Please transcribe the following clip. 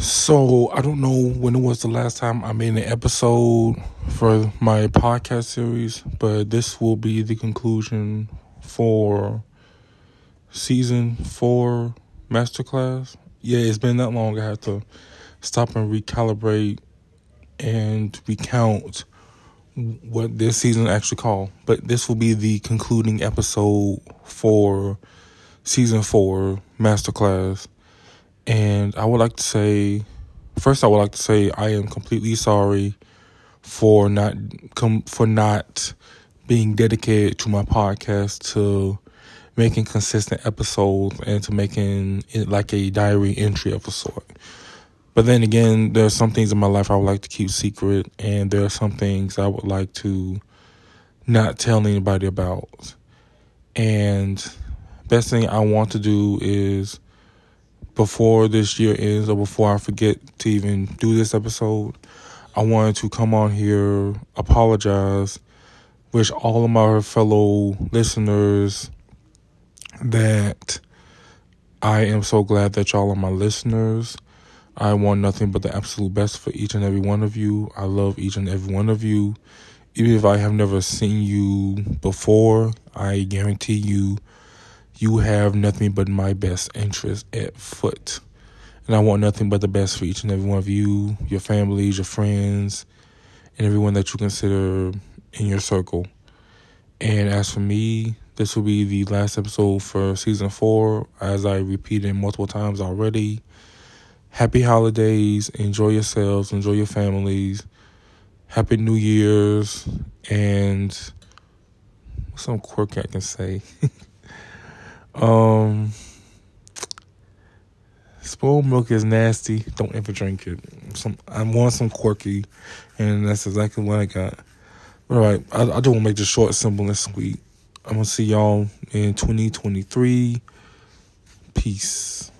So I don't know when it was the last time I made an episode for my podcast series, but this will be the conclusion for season four masterclass. Yeah, it's been that long. I had to stop and recalibrate and recount what this season actually called. But this will be the concluding episode for season four masterclass. And I would like to say, first, I would like to say I am completely sorry for not com- for not being dedicated to my podcast to making consistent episodes and to making it like a diary entry of a sort. But then again, there are some things in my life I would like to keep secret, and there are some things I would like to not tell anybody about. And best thing I want to do is before this year ends or before I forget to even do this episode, I wanted to come on here, apologize, wish all of my fellow listeners that I am so glad that y'all are my listeners. I want nothing but the absolute best for each and every one of you. I love each and every one of you. Even if I have never seen you before, I guarantee you, you have nothing but my best interest at foot. And I want nothing but the best for each and every one of you, your families, your friends, and everyone that you consider in your circle. And as for me, this will be the last episode for season four. As I repeated multiple times already, happy holidays. Enjoy yourselves. Enjoy your families. Happy New Year's. And some quirk I can say. um, spoiled milk is nasty. Don't ever drink it. Some I want some quirky, and that's exactly what I got. All right, I, I just want to make this short, simple, and sweet. I'm gonna see y'all in 2023. Peace.